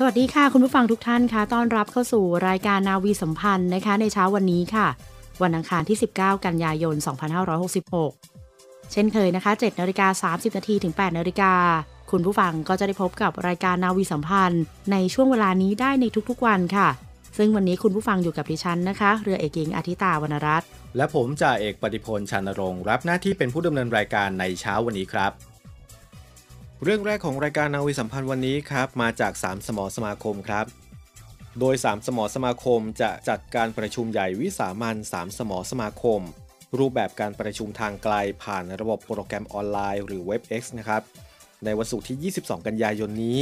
สวัสดีค่ะ คุณผู้ฟังทุกท่านค่ะต้อนรับเข้าสู่รายการนาวีสัมพันธ์นะคะ ในเช้าวันนี้ค่ะ วันอังคารที่ 19 กันยายน 2566 เช่นเคยนะคะ7นาฬิกา30 นาทีถึง8นาฬิกาคุณผู้ฟังก็จะได้พบกับรายการนาวีสัมพันธ์ ในช่วงเวลานี้ได้ในทุกๆวันค่ะ ซึ่งวันนี้คุณผู้ฟังอยู่กับดิฉันนะคะ เรือเอกหญิงอาทิตาวรรณรัตน์และผมจ่าเอกปฏิพลชานรงค์รับหน้าที่เป็นผู้ดำเนินรายการในเช้าวันนี้ครับ เรื่องแรกของรายการนาวีสัมพันธ์วันนี้ครับมาจาก 3 สมอสมาคมครับ โดย 3 สมอสมาคมจะจัดการประชุมใหญ่วิสามัน3สมอสมาคม รูปแบบการประชุมทางไกลผ่านระบบโปรแกรมออนไลน์หรือ WebEx นะครับ ในวันศุกร์ที่ 22 กันยายนนี้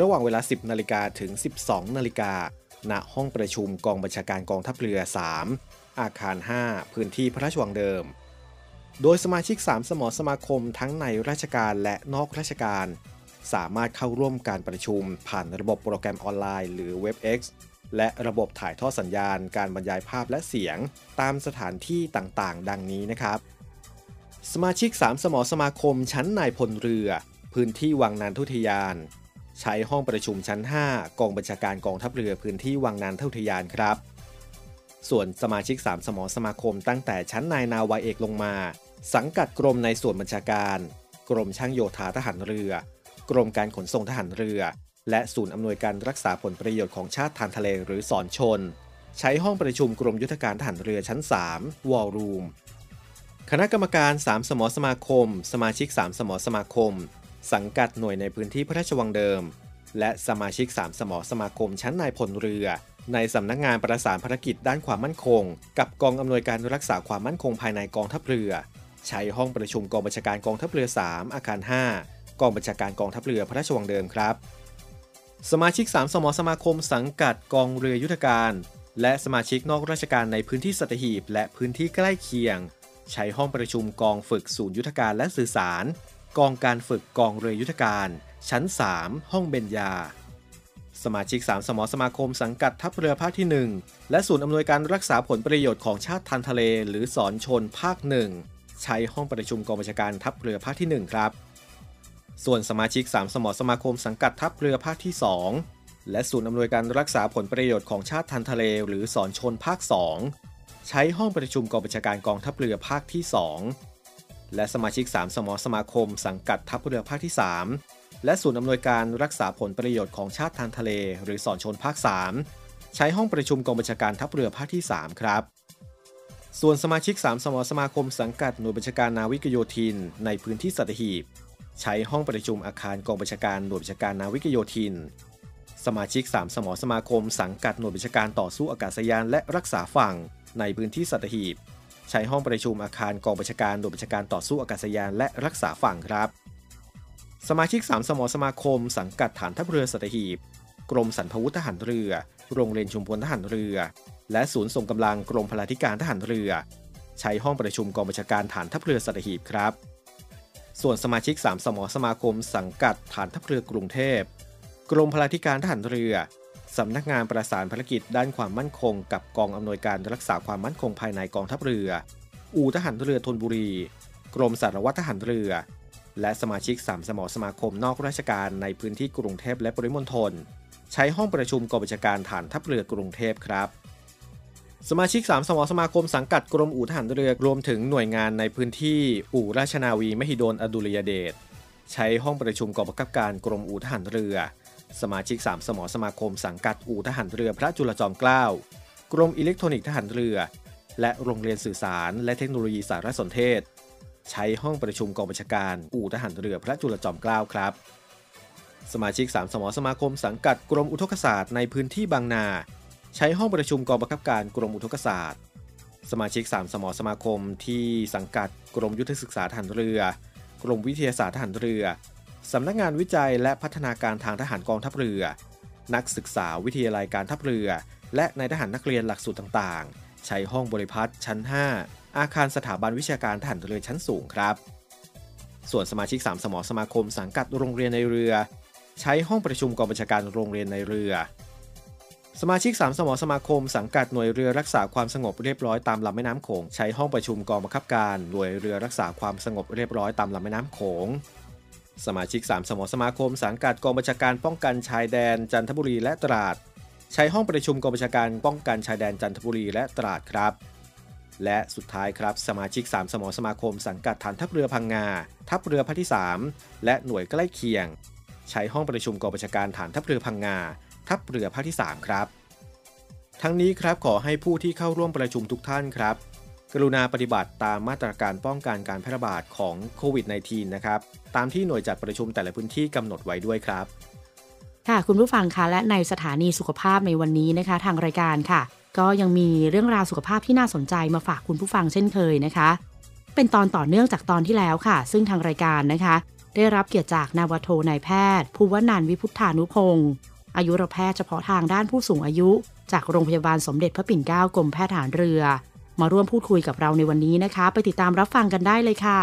ระหว่างเวลา 10 นาฬิกาถึง 12 นาฬิกาณห้องประชุมกองบัญชาการกองทัพเรือ 3 อาคาร 5 พื้นที่พระราชวังเดิม โดยสมาชิก 3 สมอสมาคมทั้งในราชการและนอกราชการ สามารถเข้าร่วมการประชุม ผ่านระบบโปรแกรมออนไลน์หรือ WebEx และระบบถ่ายทอดสัญญาณการบรรยายภาพและเสียง ตามสถานที่ต่างๆ ดังนี้นะครับ สมาชิก 3 สมอสมาคมชั้นนายพลเรือ พื้นที่วังนานทุทยาน ใช้ห้องประชุมชั้น 5 กองบัญชาการกองทัพเรือพื้นที่วังนานทุทยานครับ ส่วนสมาชิก 3 สมอสมาคมตั้งแต่ชั้นนายนาวาเอกลงมา สังกัดกรมในส่วนบัญชาการ กรมช่างโยธาทหารเรือ กรมการขนส่งทหารเรือ และศูนย์อำนวยการรักษาผลประโยชน์ของชาติทางทะเลหรือสอนชน ใช้ห้องประชุมกรมยุทธการทหารเรือชั้น 3 วอลรูม คณะกรรมการ 3 สมอสมาคม สมาชิก 3 สมอสมาคม สังกัดหน่วยในพื้นที่พระราชวังเดิม และสมาชิก 3 สมอสมาคมชั้นนายพลเรือในสำนักงานประสานภารกิจด้านความมั่นคง กับกองอำนวยการรักษาความมั่นคงภายในกองทัพเรือ ใช้ห้องประชุมกองบัญชาการกองทัพเรือ 3 อาคาร 5 กองบัญชาการกองทัพเรือพระราชวังเดิมครับ สมาชิก 3 สมสมาคมสังกัดกองเรือยุทธการ และสมาชิกนอกราชการในพื้นที่สัตหีบและพื้นที่ใกล้เคียง ใช้ห้องประชุมกองฝึกศูนย์ยุทธการและสื่อสาร กองการฝึกกองเรือยุทธการ ชั้น 3 ห้องเบญญาสมาชิก 3 สมสมาคมสังกัดทัพเรือภาคที่ 1 และศูนย์อำนวยการรักษาผลประโยชน์ของชาติทางทะเล หรือสอนชนภาคหนึ่ง ใช้ห้องประชุมกองบัญชาการทัพเรือภาคที่ 1 ครับ ส่วนสมาชิก 3 สมอสมาคมสังกัดทัพเรือภาคที่ 2 และศูนย์อำนวยการรักษาผลประโยชน์ของชาติทางทะเล หรือสอนชนภาค 2 ใช้ห้องประชุมกองบัญชาการกองทัพเรือภาคที่ 2 และสมาชิก 3 สมอสมาคม สังกัดทัพเรือภาคที่ 3 และศูนย์อำนวยการรักษาผลประโยชน์ของชาติทางทะเล หรือสอนชนภาค 3 ใช้ห้องประชุมกองบัญชาการทัพเรือภาคที่ 3 ครับ ส่วนสมาชิก 3 สมอสมาคมสังกัดหน่วยบัญชาการนาวิกโยธิน ในพื้นที่สัตหีบ ใช้ห้องประชุมอาคารกองบัญชาการหน่วยบัญชาการนาวิกโยธิน สมาชิก 3 สมอสมาคม สังกัดหน่วยบัญชาการต่อสู้อากาศยานและรักษาฝั่งในพื้นที่สัตหีบ ใช้ห้องประชุมอาคารกองบัญชาการหน่วยบัญชาการต่อสู้อากาศยานและรักษาฝั่งครับ สมาชิก 3 สมอสมาคม สังกัดฐานทัพเรือสัตหีบ กรมสรรพวุธทหารเรือ โรงเรียนชุมพลทหารเรือ และศูนย์ส่งกำลังกรมพลาธิการทหารเรือ ใช้ห้องประชุมกองบัญชาการฐานทัพเรือสัตหีบครับ ส่วนสมาชิก 3 สมอสมาคม สังกัดฐานทัพเรือกรุงเทพ กรมพลาธิการทหารเรือสำนักงานประสานภารกิจด้านความมั่นคง กับกองอำนวยการรักษาความมั่นคงภายในกองทัพเรือ อู่ทหารเรือธนบุรี กรมสารวัตรทหารเรือ และสมาชิก 3 สมอสมาคมนอกราชการในพื้นที่กรุงเทพและปริมณฑลใช้ห้องประชุมกองบัญชาการฐานทัพเรือกรุงเทพครับ สมาชิก 3 สมอสมาคมสังกัดกรมอู่ทหารเรือรวมถึงหน่วยงานในพื้นที่อู่ราชนาวีมหิดลอดุลยเดชใช้ห้องประชุมกองบังคับการกรมอู่ทหารเรือ สมาชิก 3 สมอสมาคมสังกัดอู่ทหารเรือพระจุลจอมเกล้ากรมอิเล็กทรอนิกส์ทหารเรือ และโรงเรียนสื่อสาร และเทคโนโลยีสารสนเทศ ใช้ห้องประชุมกองบัญชาการอู่ทหารเรือพระจุลจอมเกล้าครับ สมาชิก 3 สมอสมาคมสังกัดกรมอุทกศาสตร์ในพื้นที่บางนา ใช้ห้องประชุมกองบังคับการกรมอุทกศาสตร์ สมาชิก 3 สมอสมาคมที่สังกัดกรมยุทธศึกษาทหารเรือ กรมวิทยาศาสตร์ทหารเรือ สำนักงานวิจัยและพัฒนาการทางทหารกองทัพเรือ นักศึกษาวิทยาลัยการทัพเรือ และนายทหารนักเรียนหลักสูตรต่างๆ ใช้ห้องบริพัตรชั้น 5 อาคารสถาบันวิชาการทหารเรือชั้นสูงครับ ส่วนสมาชิก 3 สมอสมาคมสังกัดโรงเรียนในเรือ ใช้ห้องประชุมกองบัญชาการโรงเรียนในเรือ สมาชิก 3 สมอสมาคมสังกัดหน่วยเรือรักษาความสงบเรียบร้อยตามลำแม่น้ำโขงใช้ห้องประชุมกองบังคับการหน่วยเรือรักษาความสงบเรียบร้อยตามลำแม่น้ำโขงสมาชิก 3 สมอสมาคมสังกัดกองบัญชาการป้องกันชายแดนจันทบุรีและตราด ใช้ห้องประชุมกองบัญชาการป้องกันชายแดนจันทบุรีและตราดครับ และสุดท้ายครับสมาชิก 3 สมอสมาคมสังกัดฐานทัพเรือพังงา ทัพเรือภาคที่ 3 และหน่วยใกล้เคียง ใช้ห้องประชุมกองบัญชาการฐานทัพเรือพังงา ทัพเรือภาคที่ 3 ครับ ทั้งนี้ครับขอให้ผู้ที่เข้าร่วมประชุมทุกท่านครับ กรุณาปฏิบัติตามมาตรการป้องกันการแพร่ระบาดของโควิด -19 นะครับ ตามที่หน่วยจัดประชุมแต่ละพื้นที่กำหนดไว้ด้วยครับ ค่ะคุณผู้ฟังคะและในสถานีสุขภาพในวันนี้นะคะ ทางรายการค่ะ ก็ยังมีเรื่องราวสุขภาพที่น่าสนใจมาฝากคุณผู้ฟังเช่นเคยนะคะ เป็นตอนต่อเนื่องจากตอนที่แล้วค่ะ ซึ่งทางรายการนะคะได้รับเกียรติจากนาวโทนายแพทย์ ภูวนันวิพุทธานุพงศ์ อายุรแพทย์เฉพาะทางด้านผู้สูงอายุ จากโรงพยาบาลสมเด็จพระปิ่นเกล้ากรมแพทย์ฐานเรือ มาร่วมพูดคุยกับเราในวันนี้นะคะ ไปติดตามรับฟังกันได้เลยค่ะ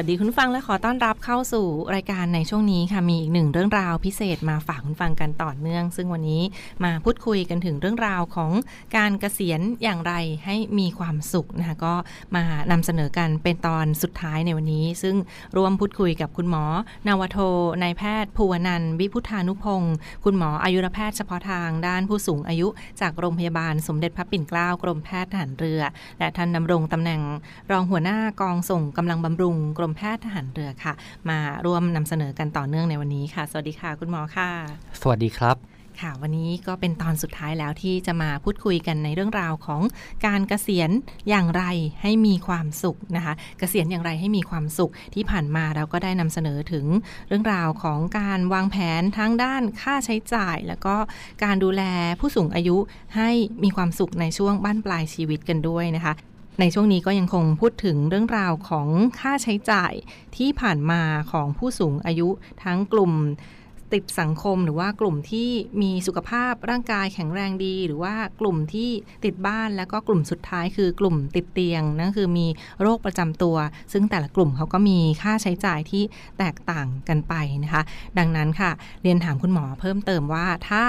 วัสดีคุณฟังและขอต้อนรับเข้าสู่รายการในช่วงนี้ค่ะมีอีกหนึ่งเรื่องราวพิเศษมาฝากคุณฟังกันต่อเนื่อง ซึ่งวันนี้มาพูดคุยกันถึงเรื่องราวของการเกษียณอย่างไรให้มีความสุขนะคะก็มานำเสนอกันเป็นตอนสุดท้ายในวันนี้ ซึ่งร่วมพูดคุยกับคุณหมอ นาวโทนายแพทย์ภูวนันวิพุทธานุพงศ์คุณหมออายุรแพทย์เฉพาะทางด้านผู้สูงอายุ จากโรงพยาบาลสมเด็จพระปิ่นเกล้ากรมแพทย์ทหารเรือ และท่านดำรงตำแหน่งรองหัวหน้ากองส่งกำลังบำรุงกรมแพทย์ทหารเรือค่ะ มาร่วมนำเสนอกันต่อเนื่องในวันนี้ค่ะ สวัสดีค่ะ คุณหมอค่ะ สวัสดีครับค่ะวันนี้ก็เป็นตอนสุดท้ายแล้วที่จะมาพูดคุยกันในเรื่องราวของการเกษียณอย่างไรให้มีความสุขนะคะ เกษียณอย่างไรให้มีความสุขที่ผ่านมาเราก็ได้นำเสนอถึงเรื่องราวของการวางแผนทั้งด้านค่าใช้จ่าย แล้วก็การดูแลผู้สูงอายุให้มีความสุขในช่วงบ้านปลายชีวิตกันด้วยนะคะ ในช่วงนี้ก็ยังคงพูดถึงเรื่องราวของค่าใช้จ่ายที่ผ่านมาของผู้สูงอายุทั้งกลุ่ม ติดสังคมหรือว่ากลุ่มที่มีสุขภาพร่างกายแข็งแรงดี หรือว่ากลุ่มที่ติดบ้านแล้วก็กลุ่มสุดท้ายคือกลุ่มติดเตียงนั่นคือมีโรคประจำตัว ซึ่งแต่ละกลุ่มเขาก็มีค่าใช้จ่ายที่แตกต่างกันไปนะคะ ดังนั้นค่ะ เรียนถามคุณหมอเพิ่มเติมว่าถ้า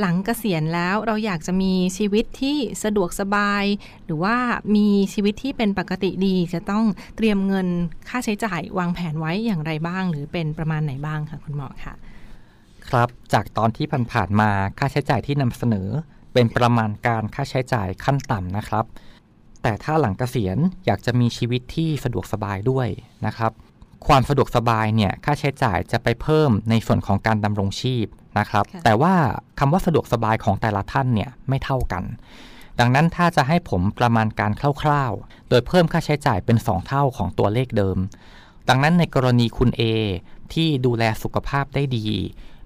หลังเกษียณแล้วเราอยากจะมีชีวิตที่สะดวกสบาย หรือว่ามีชีวิตที่เป็นปกติดีจะต้องเตรียมเงินค่าใช้จ่ายวางแผนไว้อย่างไรบ้าง หรือเป็นประมาณไหนบ้างค่ะคุณหมอค่ะ ครับ จากตอนที่ผ่านๆมาค่าใช้จ่ายที่นำเสนอ เป็นประมาณการค่าใช้จ่ายขั้นต่ำนะครับ แต่ถ้าหลังเกษียณอยากจะมีชีวิตที่สะดวกสบายด้วยนะครับ ความสะดวกสบายเนี่ยค่าใช้จ่ายจะไปเพิ่มในส่วนของการดำรงชีพนะครับค่ะแต่ว่าคำว่าสะดวกสบายของแต่ละท่านเนี่ยไม่เท่ากัน ดังนั้นถ้าจะให้ผมประมาณการคร่าวๆ โดยเพิ่มค่าใช้จ่ายเป็น 2 เท่าของตัวเลขเดิม ดังนั้นในกรณีคุณ A ที่ดูแลสุขภาพได้ดี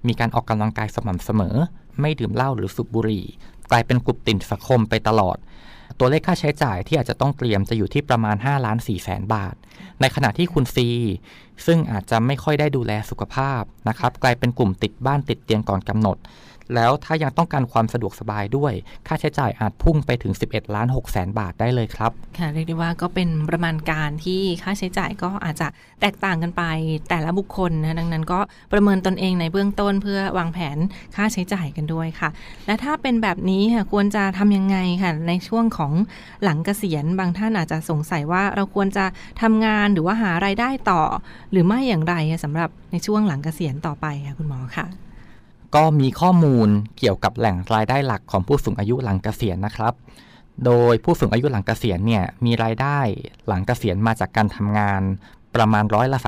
มีการออกกำลังกายสม่ำเสมอ ไม่ดื่มเหล้าหรือสูบบุหรี่ กลายเป็นกลุ่มติดสังคมไปตลอด ตัวเลขค่าใช้จ่ายที่อาจจะต้องเตรียมจะอยู่ที่ประมาณ5ล้าน4แสนบาท ในขณะที่คุณซีซึ่งอาจจะไม่ค่อยได้ดูแลสุขภาพนะครับ กลายเป็นกลุ่มติดบ้านติดเตียงก่อนกำหนด แล้วถ้ายังต้องการความสะดวกสบายด้วย ค่าใช้จ่ายอาจพุ่งไปถึง 11 ล้าน6แสนบาทได้เลยครับ ค่ะ เรียกได้ว่าก็เป็นประมาณการที่ค่าใช้จ่ายก็อาจจะแตกต่างกันไปแต่ละบุคคลนะดังนั้นก็ประเมินตนเองในเบื้องต้นเพื่อวางแผนค่าใช้จ่ายกันด้วยค่ะ และถ้าเป็นแบบนี้ค่ะควรจะทำยังไงค่ะ ในช่วงของหลังเกษียณบางท่านอาจจะสงสัยว่าเราควรจะทำงานหรือว่าหารายได้ต่อ หรือไม่อย่างไรสำหรับในช่วงหลังเกษียณต่อไปค่ะคุณหมอค่ะ ก็มีข้อมูลเกี่ยวกับแหล่งรายได้หลักของผู้สูงอายุหลังเกษียณนะครับ โดยผู้สูงอายุหลังเกษียณเนี่ยมีรายได้หลังเกษียณมาจากการทำงานประมาณร้อยละ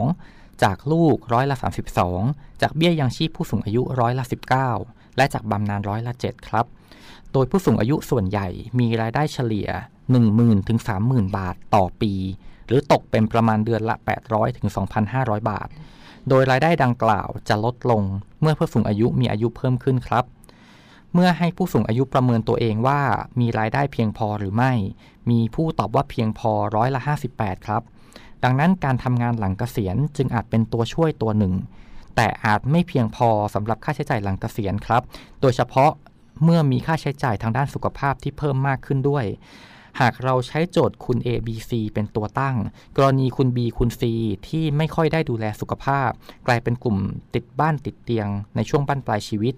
32 จากลูกร้อยละ 32 จากเบี้ยยังชีพผู้สูงอายุร้อยละ 19 และจากบำนาญร้อยละ 7 ครับ โดยผู้สูงอายุส่วนใหญ่มีรายได้เฉลี่ย 10,000ถึง30,000 บาทต่อปี หรือตกเป็นประมาณเดือนละ 800ถึง2,500 บาท โดยรายได้ดังกล่าวจะลดลง เมื่อผู้สูงอายุมีอายุเพิ่มขึ้นครับ เมื่อให้ผู้สูงอายุประเมินตัวเองว่ามีรายได้เพียงพอหรือไม่ มีผู้ตอบว่าเพียงพอร้อยละ 58 ครับ ดังนั้นการทำงานหลังเกษียณจึงอาจเป็นตัวช่วยตัวหนึ่ง แต่อาจไม่เพียงพอสำหรับค่าใช้จ่ายหลังเกษียณครับ โดยเฉพาะเมื่อมีค่าใช้จ่ายทางด้านสุขภาพที่เพิ่มมากขึ้นด้วย หากเราใช้โจทย์คุณ A B C เป็นตัวตั้ง กรณีคุณ B คุณ C ที่ไม่ค่อยได้ดูแลสุขภาพ กลายเป็นกลุ่มติดบ้านติดเตียง ในช่วงบั้นปลายชีวิต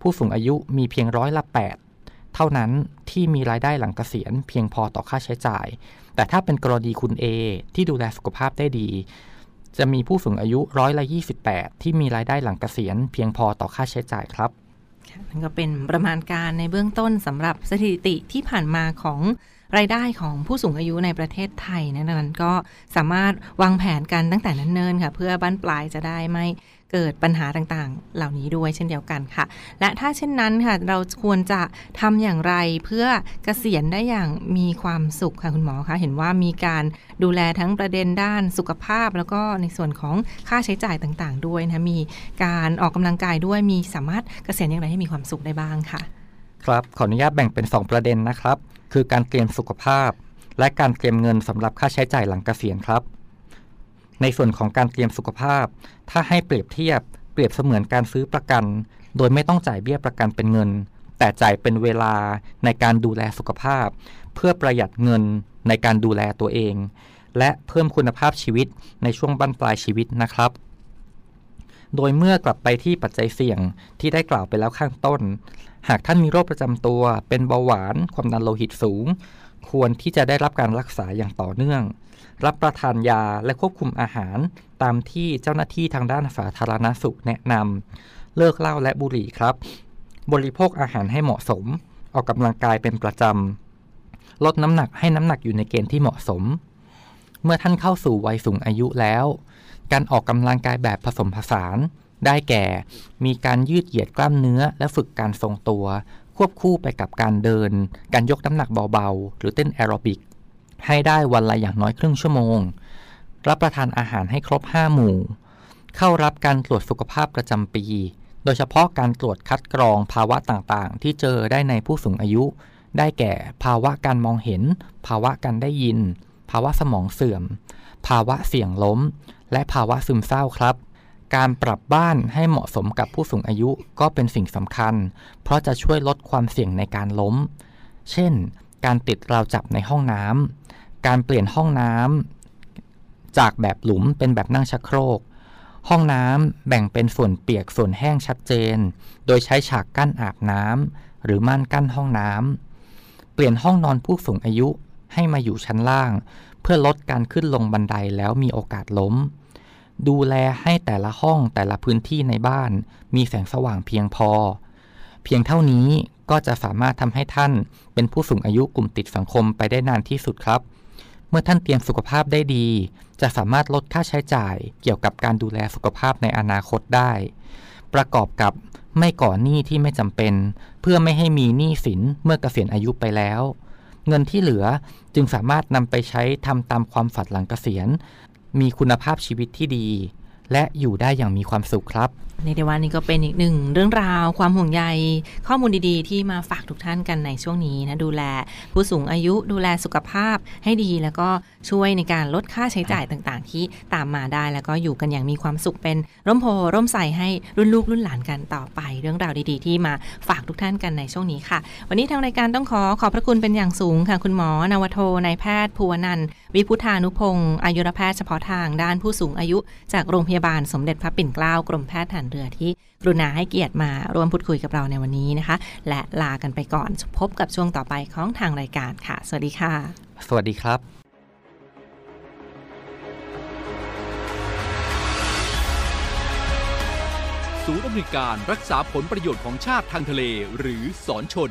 ผู้สูงอายุมีเพียงร้อยละ 8 เท่านั้นที่มีรายได้หลังเกษียณเพียงพอต่อค่าใช้จ่าย แต่ถ้าเป็นกรณีคุณ A ที่ดูแลสุขภาพได้ดี จะมีผู้สูงอายุร้อยละ 28 ที่มีรายได้หลังเกษียณเพียงพอต่อค่าใช้จ่ายครับนั่นก็เป็นประมาณการในเบื้องต้นสำหรับสถิติที่ผ่านมาของ รายได้ของผู้สูงอายุในประเทศไทยนั้นก็สามารถวางแผนกันตั้งแต่นั้นเนิ่นค่ะ เพื่อบ้านปลายจะได้ไม่เกิดปัญหาต่างๆ เหล่านี้ด้วยเช่นเดียวกันค่ะ และถ้าเช่นนั้นค่ะเราควรจะทำอย่างไรเพื่อเกษียณได้อย่างมีความสุขค่ะคุณหมอคะเห็นว่ามีการดูแลทั้งประเด็นด้านสุขภาพ แล้วก็ในส่วนของค่าใช้จ่ายต่างๆ ด้วยนะมีการออกกำลังกายด้วยมีสามารถเกษียณอย่างไรให้มีความสุขได้บ้างค่ะ ครับขออนุญาตแบ่งเป็น 2 ประเด็นนะครับ คือการเตรียมสุขภาพ และการเตรียมเงินสำหรับค่าใช้จ่ายหลังเกษียณครับ ในส่วนของการเตรียมสุขภาพ ถ้าให้เปรียบเทียบ เปรียบเสมือนการซื้อประกัน โดยไม่ต้องจ่ายเบี้ยประกันเป็นเงิน แต่จ่ายเป็นเวลาในการดูแลสุขภาพ เพื่อประหยัดเงินในการดูแลตัวเอง และเพิ่มคุณภาพชีวิตในช่วงบั้นปลายชีวิตนะครับโดยเมื่อกลับไปที่ปัจจัยเสี่ยงที่ได้กล่าวไปแล้วข้างต้น หากท่านมีโรคประจำตัว เป็นเบาหวาน ความดันโลหิตสูง ควรที่จะได้รับการรักษาอย่างต่อเนื่อง รับประทานยาและควบคุมอาหาร ตามที่เจ้าหน้าที่ทางด้านสาธารณสุขแนะนำ เลิกเหล้าและบุหรี่ครับ บริโภคอาหารให้เหมาะสม ออกกำลังกายเป็นประจำ ลดน้ำหนักให้น้ำหนักอยู่ในเกณฑ์ที่เหมาะสม เมื่อท่านเข้าสู่วัยสูงอายุแล้ว การออกกำลังกายแบบผสมผสาน ได้แก่ มีการยืดเหยียดกล้ามเนื้อ และฝึกการทรงตัว ควบคู่ไปกับการเดิน การยกน้ำหนักเบาๆ หรือเต้นแอโรบิก ให้ได้วันละอย่างน้อยครึ่งชั่วโมง รับประทานอาหารให้ครบ 5 หมู่ เข้ารับการตรวจสุขภาพประจำปี โดยเฉพาะการตรวจคัดกรองภาวะต่างๆ ที่เจอได้ในผู้สูงอายุ ได้แก่ภาวะการมองเห็น ภาวะการได้ยิน ภาวะสมองเสื่อม ภาวะเสี่ยงล้ม และภาวะซึมเศร้าครับ การปรับบ้านให้เหมาะสมกับผู้สูงอายุก็เป็นสิ่งสำคัญ เพราะจะช่วยลดความเสี่ยงในการล้ม เช่น การติดราวจับในห้องน้ำ การเปลี่ยนห้องน้ำจากแบบหลุมเป็นแบบนั่งชักโครก ห้องน้ำแบ่งเป็นส่วนเปียกส่วนแห้งชัดเจน โดยใช้ฉากกั้นอาบน้ำหรือม่านกั้นห้องน้ำ เปลี่ยนห้องนอนผู้สูงอายุให้มาอยู่ชั้นล่าง เพื่อลดการขึ้นลงบันไดแล้วมีโอกาสล้ม ดูแลให้แต่ละห้องแต่ละพื้นที่ในบ้าน มีแสงสว่างเพียงพอ เพียงเท่านี้ก็จะสามารถทำให้ท่านเป็นผู้สูงอายุกลุ่มติดสังคมไปได้นานที่สุดครับ เมื่อท่านเตรียมสุขภาพได้ดี จะสามารถลดค่าใช้จ่ายเกี่ยวกับการดูแลสุขภาพในอนาคตได้ ประกอบกับไม่ก่อหนี้ที่ไม่จำเป็น เพื่อไม่ให้มีหนี้สินเมื่อเกษียณอายุไปแล้ว เงินที่เหลือจึงสามารถนำไปใช้ทำตามความฝันหลังเกษียณ มีคุณภาพชีวิตที่ดี และอยู่ได้อย่างมีความสุขครับในเดวันนี้ก็เป็นอีกหนึ่งเรื่องราวความห่วงใย ข้อมูลดีๆ ที่มาฝากทุกท่านกันในช่วงนี้นะดูแลผู้สูงอายุดูแลสุขภาพให้ดี แล้วก็ช่วยในการลดค่าใช้จ่ายต่างๆ ที่ตามมาได้ แล้วก็อยู่กันอย่างมีความสุขเป็นร่มโพร่มใสให้รุ่นลูกรุ่นหลานกันต่อไป เรื่องราวดีๆ ที่มาฝากทุกท่านกันในช่วงนี้ค่ะ วันนี้ทางรายการต้องขอขอบพระคุณเป็นอย่างสูงค่ะ คุณหมอนวโทนายแพทย์ภูวนันท์ วิพุธานุพงศ์อายุรแพทย์เฉพาะทางด้านผู้สูงอายุ จากโรงพยาบาลสมเด็จพระปิ่นเกล้ากรมแพทย์ทหารเรือที่กรุณาให้เกียรติมาร่วมพูดคุยกับเราในวันนี้นะคะ และลากันไปก่อนพบกับช่วงต่อไปของทางรายการค่ะ สวัสดีค่ะ สวัสดีครับศูนย์อำนวยการรักษาผลประโยชน์ของชาติทางทะเลหรือสอนชน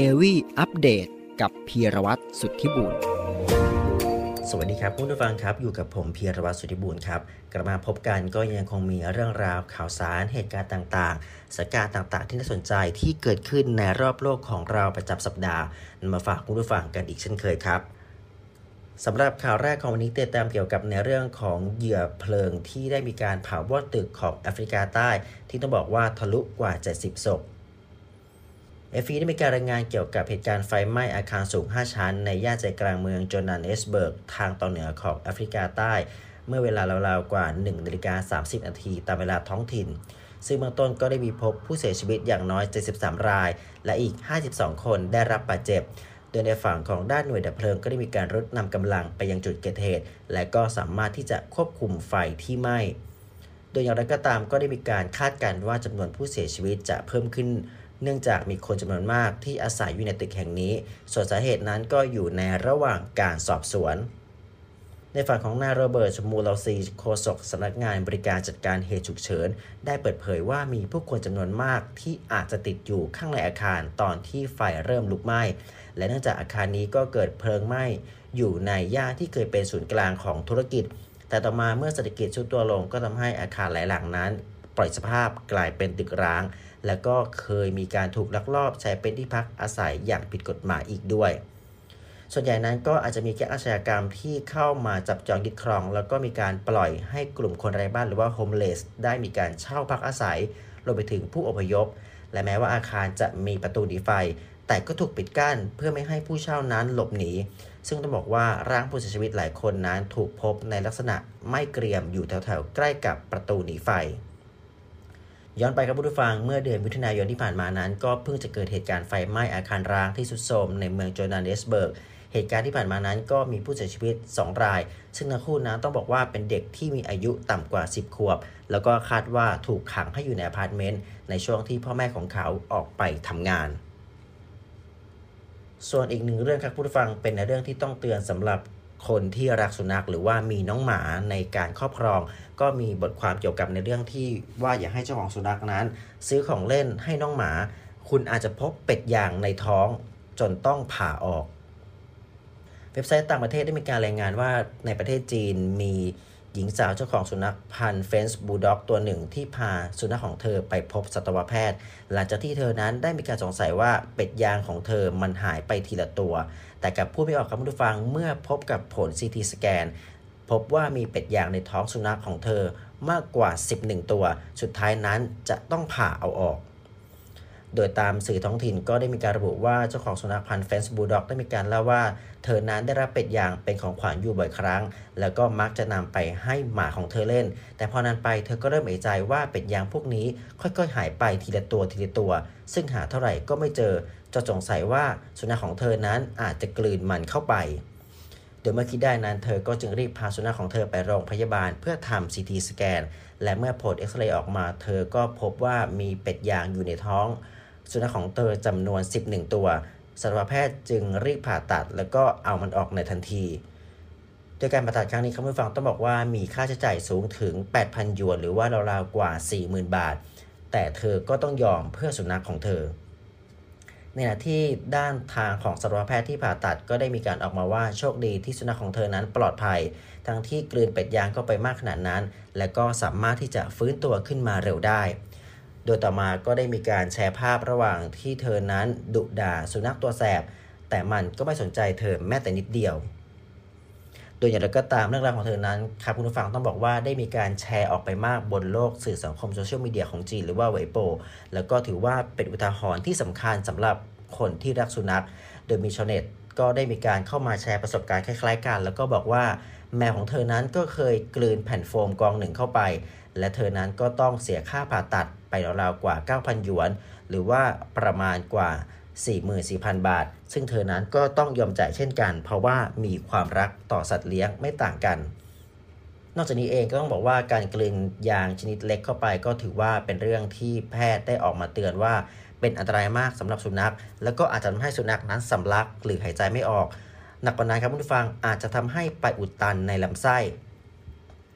เนวี่อัปเดตกับพีรวัตรสุทธิบุญสวัสดีครับผู้ฟังครับ อยู่กับผมพีรวัตรสุทธิบุญครับ กลับมาพบกันก็ยังคงมีเรื่องราวข่าวสารเหตุการณ์ต่างๆสถานการณ์ต่างๆ ที่น่าสนใจที่เกิดขึ้นในรอบโลกของเราประจำสัปดาห์นำมาฝากคุณผู้ฟังกันอีกเช่นเคยครับสำหรับข่าวแรกของวันนี้เติมเกี่ยวกับในเรื่องของเหยื่อเพลิงที่ได้มีการเผาวอดตึกของแอฟริกาใต้ ที่ต้องบอกว่าทะลุกว่า 70ศพ เอฟีได้มีการรายงานเกี่ยวกับเหตุการณ์ไฟไหม้อาคารสูง 5 ชั้น ในย่านใจกลางเมืองโจนาเนสเบิร์ก ทางตอนเหนือของแอฟริกาใต้ เมื่อเวลาราวๆกว่า1นาฬิกา30 นาทีตามเวลาท้องถิ่น ซึ่งเบื้องต้นก็ได้มีพบผู้เสียชีวิตอย่างน้อย 73 ราย และอีก 52 คนได้รับบาดเจ็บ โดยในฝั่งของด้านหน่วยดับเพลิงก็ได้มีการรุดนำกำลังไปยังจุดเกิดเหตุ และก็สามารถที่จะควบคุมไฟที่ไหม้ โดยอย่างไรก็ตามก็ได้มีการคาดการณ์ว่าจำนวนผู้เสียชีวิตจะเพิ่มขึ้น เนื่องจากมีคนจำนวนมากที่อาศัยอยู่ในตึกแห่งนี้ ส่วนสาเหตุนั้นก็อยู่ในระหว่างการสอบสวน ในฝั่งของนายโรเบิร์ตมูลาซีโฆษกสำนักงานบริการจัดการเหตุฉุกเฉิน ได้เปิดเผยว่ามีผู้คนจำนวนมากที่อาจจะติดอยู่ข้างในอาคารตอนที่ไฟเริ่มลุกไหม้ และเนื่องจากอาคารนี้ก็เกิดเพลิงไหม้อยู่ในย่านที่เคยเป็นศูนย์กลางของธุรกิจ แต่ต่อมาเมื่อเศรษฐกิจชุดตัวลงก็ทำให้อาคารหลายหลังนั้น ปล่อยสภาพกลายเป็นตึกร้าง และก็เคยมีการถูกลักลอบใช้เป็นที่พักอาศัยอย่างผิดกฎหมายอีกด้วย ส่วนใหญ่นั้นก็อาจจะมีแค่อาชญากรรมที่เข้ามาจับจองยึดครอง แล้วก็มีการปล่อยให้กลุ่มคนไร้บ้านหรือว่าโฮมเลสได้มีการเช่าพักอาศัยรวมไปถึงผู้อพยพ และแม้ว่าอาคารจะมีประตูหนีไฟ แต่ก็ถูกปิดกั้นเพื่อไม่ให้ผู้เช่านั้นหลบหนี ซึ่งต้องบอกว่าร่างผู้เสียชีวิตหลายคนนั้นถูกพบในลักษณะไม่เกรียมอยู่แถวๆใกล้กับประตูหนีไฟ ย้อนไปครับผู้ฟังเมื่อเดือนมิถุนายนที่ผ่านมานั้น ก็เพิ่งจะเกิดเหตุการณ์ไฟไหม้อาคารร้างที่สุดโทรมในเมืองโจนาเนสเบิร์กเหตุการณ์ที่ผ่านมานั้นก็มีผู้เสียชีวิต 2 ราย ซึ่งทั้งคู่นั้นต้องบอกว่าเป็นเด็กที่มีอายุต่ำกว่า 10 ขวบ แล้วก็คาดว่าถูกขังให้อยู่ในอพาร์ตเมนต์ในช่วงที่พ่อแม่ของเขาออกไปทำงาน ส่วนอีกหนึ่งเรื่องครับผู้ฟังเป็นในเรื่องที่ต้องเตือนสำหรับ คนที่รักสุนัขหรือว่ามีน้องหมาในการครอบครอง ก็มีบทความเกี่ยวกับในเรื่องที่ว่าอย่าให้เจ้าของสุนัขนั้น ซื้อของเล่นให้น้องหมา คุณอาจจะพบเป็ดยางในท้องจนต้องผ่าออก เว็บไซต์ต่างประเทศได้มีการรายงานว่าในประเทศจีนมีหญิงสาวเจ้าของสุนัขพันธุ์เฟนส์บูลด็อกตัวหนึ่งที่พาสุนัขของเธอไปพบสัตวแพทย์ หลังจากที่เธอนั้นได้มีการสงสัยว่าเป็ดยางของเธอมันหายไปทีละตัว แต่กับผู้ไม่ออกคำผู้ฟังเมื่อพบกับผล CT สแกนพบว่ามีเป็ดยางในท้องสุนัขของเธอมากกว่า 11 ตัว สุดท้ายนั้นจะต้องผ่าเอาออก โดยตามสื่อท้องถิ่นก็ได้มีการระบุว่าเจ้าของสุนัขพันธุ์เฟนส์บูลด็อกได้มีการเล่าว่า เธอนั้นได้รับเป็ดยางเป็นของขวัญอยู่บ่อยครั้ง แล้วก็มักจะนำไปให้หมาของเธอเล่น แต่พอนานไปเธอก็เริ่มเอะใจว่าเป็ดยางพวกนี้ค่อยๆ หายไปทีละตัวทีละตัว ซึ่งหาเท่าไหร่ก็ไม่เจอจะสงสัยว่าสุนัขของเธอนั้นอาจจะกลืนมันเข้าไปโดยเมื่อคิดได้นั้นเธอก็จึงรีบพาสุนัขของเธอไปโรงพยาบาลเพื่อทำ CT สแกน และเมื่อผลเอ็กซเรย์ออกมา เธอก็พบว่ามีเป็ดยางอยู่ในท้อง สุนัขของเธอจำนวน 11 ตัวสัตวแพทย์จึงรีบผ่าตัด แล้วก็เอามันออกในทันทีโดยการผ่าตัดครั้งนี้คุณผู้ฟังต้องบอกว่ามีค่าใช้จ่ายสูงถึง 8,000 หยวน หรือว่าราวๆกว่า 40,000 บาท แต่เธอก็ต้องยอมเพื่อสุนัขของเธอ ในขณะที่ด้านทางของสัตวแพทย์ที่ผ่าตัดก็ได้มีการออกมาว่าโชคดีที่สุนัขของเธอนั้นปลอดภัย ทั้งที่กลืนเป็ดยางเข้าไปมากขนาดนั้น และก็สามารถที่จะฟื้นตัวขึ้นมาเร็วได้ โดยต่อมาก็ได้มีการแชร์ภาพระหว่างที่เธอนั้นดุด่าสุนัขตัวแสบ แต่มันก็ไม่สนใจเธอแม้แต่นิดเดียว โดยอย่างไรก็ตามเรื่องราวของเธอนั้นครับคุณผู้ฟังต้องบอกว่าได้มีการแชร์ออกไปมากบนโลกสื่อสังคมโซเชียลมีเดียของจีนหรือว่าเวโปแล้วก็ถือว่าเป็นอุทาหรณ์ที่สำคัญสำหรับคนที่รักสุนัข โดยมีชาวเน็ตก็ได้มีการเข้ามาแชร์ประสบการณ์คล้ายๆกัน แล้วก็บอกว่าแมวของเธอนั้นก็เคยกลืนแผ่นโฟมกองหนึ่งเข้าไป และเธอนั้นก็ต้องเสียค่าผ่าตัดไปราวๆกว่า 9,000 หยวน หรือว่าประมาณกว่า 44,000 บาท ซึ่งเธอนั้นก็ต้องยอมจ่ายเช่นกัน เพราะว่ามีความรักต่อสัตว์เลี้ยงไม่ต่างกัน นอกจากนี้เองก็ต้องบอกว่าการกลืนยางชนิดเล็กเข้าไปก็ถือว่าเป็นเรื่องที่แพทย์ได้ออกมาเตือนว่า เป็นอันตรายมากสำหรับสุนัข แล้วก็อาจจะทำให้สุนัขนั้นสำลักหรือหายใจไม่ออก หนักกว่านั้นครับผู้ฟังอาจจะทำให้ไปอุดตันในลำไส้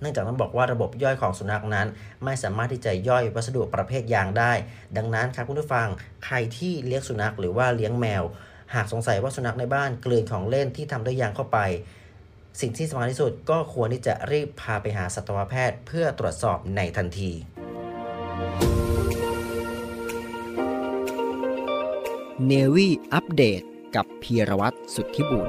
เนื่องจากต้องบอกว่าระบบย่อยของสุนัขนั้น ไม่สามารถที่จะย่อยวัสดุประเภทยางได้ ดังนั้นครับคุณผู้ฟังใครที่เลี้ยงสุนัขหรือว่าเลี้ยงแมว หากสงสัยว่าสุนัขในบ้านกลืนของเล่นที่ทำด้วยยางเข้าไป สิ่งที่สำคัญที่สุดก็ควรที่จะรีบพาไปหาสัตวแพทย์ เพื่อตรวจสอบในทันทีเนวี่อัปเดตกับพีรวัตรสุทธิบุญ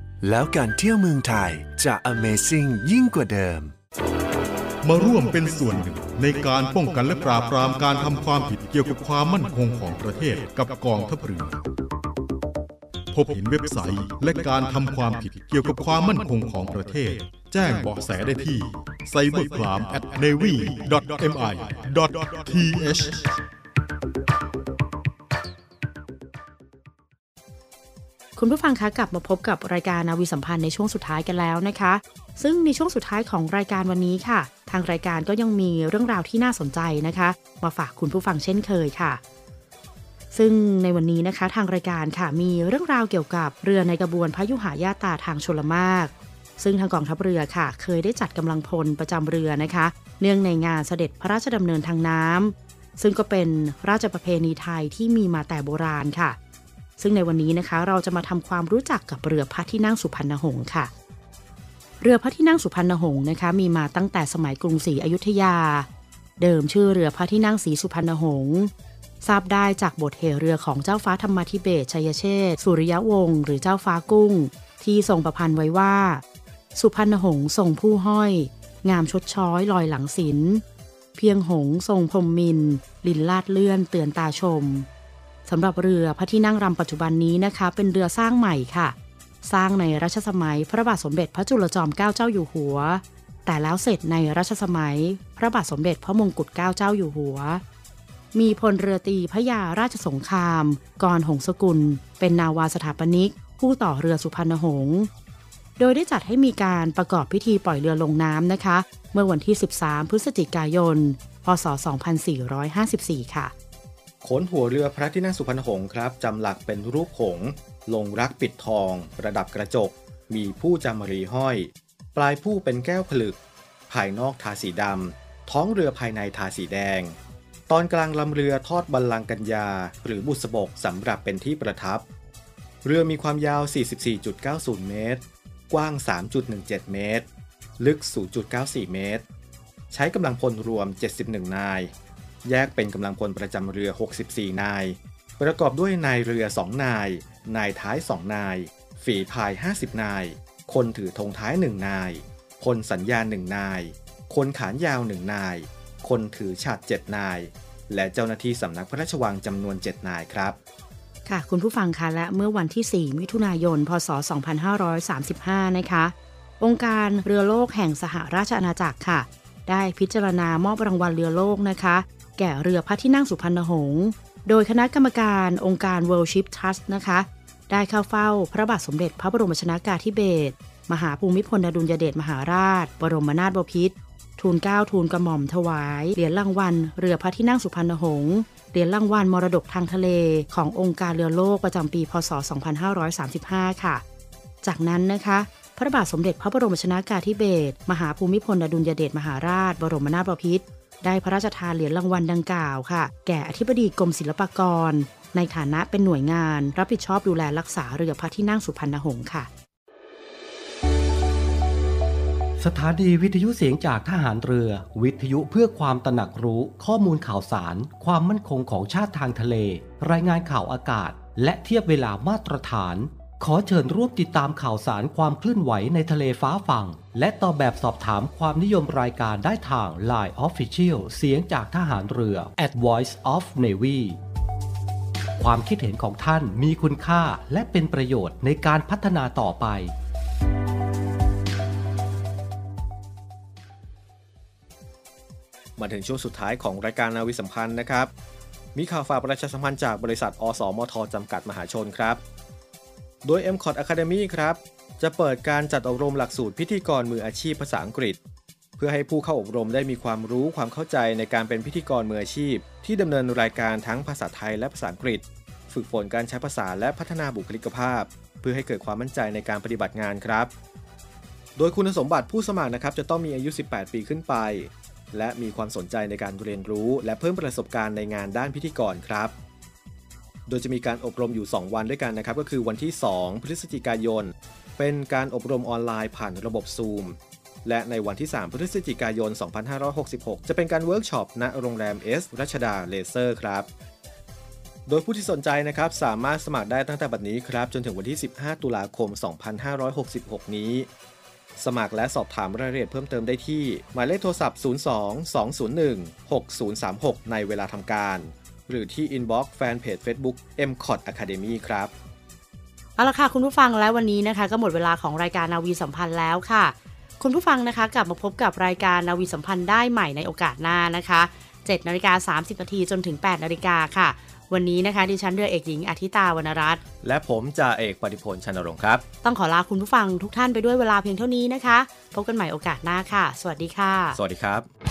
แล้วการเที่ยวเมืองไทยจะ Amazing ยิ่งกว่าเดิม มาร่วมเป็นส่วนหนึ่งในการป้องกันและปราบปรามการทำความผิดเกี่ยวกับความมั่นคงของประเทศกับกองทัพเรือพบเห็นเว็บไซต์และการทำความผิดเกี่ยวกับความมั่นคงของประเทศ แจ้งเบาะแสได้ที่ cybercrime คุณผู้ฟังคะกลับมาพบกับรายการนาวีสัมพันธ์ในช่วงสุดท้ายกันแล้วนะคะ ซึ่งในช่วงสุดท้ายของรายการวันนี้ค่ะ ทางรายการก็ยังมีเรื่องราวที่น่าสนใจนะคะ มาฝากคุณผู้ฟังเช่นเคยค่ะ ซึ่งในวันนี้นะคะทางรายการค่ะมีเรื่องราวเกี่ยวกับเรือในกระบวนพระยุหายาตาทางชลมากซึ่งทางกองทัพเรือค่ะ เคยได้จัดกำลังพลประจำเรือนะคะ เนื่องในงานเสด็จพระราชดำเนินทางน้ำซึ่งก็เป็นราชประเพณีไทยที่มีมาแต่โบราณค่ะ ซึ่งในวันนี้นะคะเราจะมาทำความรู้จักกับเรือพระที่นั่งสุพรรณหงษ์ค่ะ เรือพระที่นั่งสุพรรณหงษ์นะคะ มีมาตั้งแต่สมัยกรุงศรีอยุธยา เดิมชื่อเรือพระที่นั่งศรีสุพรรณหงษ์ทราบได้จากบทเหเรือของเจ้าฟ้าธรรมธิเบศชัยเชษสุริยวงศ์หรือเจ้าฟ้ากุ้ง ที่ทรงประพันธ์ไว้ว่า สุพรรณหงษ์ทรงผู้ห้อย งามชดช้อยลอยหลังศิลเพียงหงษ์ทรงพรมมิน ลินลาดเลื่อนเตือนตาชม สำหรับเรือพระที่นั่งรำปัจจุบันนี้นะคะ เป็นเรือสร้างใหม่ค่ะ สร้างในรัชสมัยพระบาทสมเด็จพระจุลจอมเกล้าเจ้าอยู่หัว แต่แล้วเสร็จในรัชสมัย พระบาทสมเด็จพระมงกุฎเกล้าเจ้าอยู่หัว มีพลเรือตีพระยาราชสงคราม กรหงสกุล เป็นนาวาสถาปนิก ผู้ต่อเรือสุพรรณหงษ์โดยได้จัดให้มีการประกอบพิธีปล่อยเรือลงน้ำนะคะ เมื่อวันที่ 13 พฤศจิกายน พศ 2454 ค่ะ ขนหัวเรือพระที่นั่งสุพรรณหงษ์ครับจำหลักเป็นรูปหงส์ลงรักปิดทอง ประดับกระจก มีผู้จำรีห้อย ปลายผู้เป็นแก้วผลึก ภายนอกทาสีดำท้องเรือภายในทาสีแดง ตอนกลางลำเรือทอดบัลลังกัญญา หรือบุษบกสำหรับเป็นที่ประทับ เรือมีความยาว 44.90 เมตร กว้าง 3.17 เมตร ลึก 0.94 เมตร ใช้กำลังพลรวม 71 นาย แยกเป็นกำลังพลประจำเรือ 64 นาย ประกอบด้วยนายเรือ 2 นาย นายท้าย 2 นาย ฝีพาย 50 นาย คนถือธงท้าย 1 นายคนสัญญาณ1นาย คนขานยาว 1 นาย คนถือฉาด 7 นาย และเจ้าหน้าที่สำนักพระราชวังจำนวน 7 นายครับค่ะคุณผู้ฟังคะและเมื่อวันที่ 4 มิถุนายน พศ 2535 นะคะ องค์การเรือโลกแห่งสหราชอาณาจักรค่ะ ได้พิจารณามอบรางวัลเรือโลกนะคะ แก่เรือพระที่นั่งสุพรรณหงษ์ โดยคณะกรรมการองค์การ World Ship Trust นะคะ ได้เข้าเฝ้าพระบาทสมเด็จพระบรมชนากาธิเบศร มหาภูมิพลอดุลยเดชมหาราช บรมนาถบพิตร ทูลเกล้าทูลกระหม่อมถวาย เหรียญรางวัล เรือพระที่นั่งสุพรรณหงษ์ เหรียญรางวัลมรดกทางทะเลขององค์การเรือโลกประจำปี พศ 2535 ค่ะ จากนั้นนะคะพระบาทสมเด็จพระบรมชนากาธิเบศร มหาภูมิพลอดุลยเดชมหาราช บรมนาถบพิตร ได้พระราชทานเหรียญรางวัลดังกล่าวค่ะ แก่อธิบดีกรมศิลปากร ในฐานะเป็นหน่วยงาน รับผิดชอบดูแลรักษาเรือพระที่นั่งสุพรรณหงษ์ค่ะ สถานีวิทยุเสียงจากทหารเรือ วิทยุเพื่อความตระหนักรู้ข้อมูลข่าวสาร ความมั่นคงของชาติทางทะเล รายงานข่าวอากาศ และเทียบเวลามาตรฐาน ขอเชิญร่วมติดตามข่าวสารความเคลื่อนไหวในทะเลฟ้าฝั่ง และตอบแบบสอบถามความนิยมรายการได้ทาง Line Official เสียงจากทหารเรือ at Voice of Navy ความคิดเห็นของท่านมีคุณค่าและเป็นประโยชน์ในการพัฒนาต่อไปมาถึงช่วงสุดท้ายของรายการนาวิสัมพันธ์นะครับ มีข่าวฝากประชาสัมพันธ์จากบริษัท อสมทจำกัดมหาชนครับ โดย m c o t Academy ครับ จะเปิดการจัดอบรมหลักสูตรพิธีกรมืออาชีพภาษาอังกฤษ เพื่อให้ผู้เข้าอบรมได้มีความรู้ความเข้าใจในการเป็นพิธีกรมืออาชีพ ที่ดำเนินรายการทั้งภาษาไทยและภาษาอังกฤษ ฝึกฝนการใช้ภาษาและพัฒนาบุคลิกภาพ เพื่อให้เกิดความมั่นใจในการปฏิบัติงานครับ โดยคุณสมบัติผู้สมัครนะครับจะต้องมีอายุ 18 ปีขึ้นไป และมีความสนใจในการเรียนรู้ และเพิ่มประสบการณ์ในงานด้านพิธีกรครับ โดยจะมีการอบรมอยู่ 2 วันด้วยกันนะครับ ก็คือวันที่ 2 พฤศจิกายน เป็นการอบรมออนไลน์ผ่านระบบ Zoom และในวันที่ 3 พฤศจิกายน 2566 จะเป็นการเวิร์กช็อปณโรงแรม S รัชดาเลเชอร์ครับ โดยผู้ที่สนใจนะครับ สามารถสมัครได้ตั้งแต่บัดนี้ครับ จนถึงวันที่ 15 ตุลาคม 2566 นี้ สมัครและสอบถามรายละเอียดเพิ่มเติมได้ที่ หมายเลขโทรศัพท์ 02 201 6036 ในเวลาทำการ หรือที่ inbox แฟนเพจ Facebook m c o t Academy ครับ เอาละค่ะคุณผู้ฟังและวันนี้นะคะก็หมดเวลาของรายการนาวีสัมพันธ์แล้วค่ะ คุณผู้ฟังนะคะกลับมาพบกับรายการนาวีสัมพันธ์ได้ใหม่ในโอกาสหน้านะคะ7นาฬิกา30นาทีจนถึง8นาฬิกาค่ะ วันนี้นะคะดิฉันเรือเอกหญิงอาทิตาวรรณรัตน์และผมจ่าเอกปฏิพลชันรงค์ครับ ต้องขอลาคุณผู้ฟังทุกท่านไปด้วยเวลาเพียงเท่านี้นะคะ พบกันใหม่โอกาสหน้าค่ะ สวัสดีค่ะ สวัสดีครับ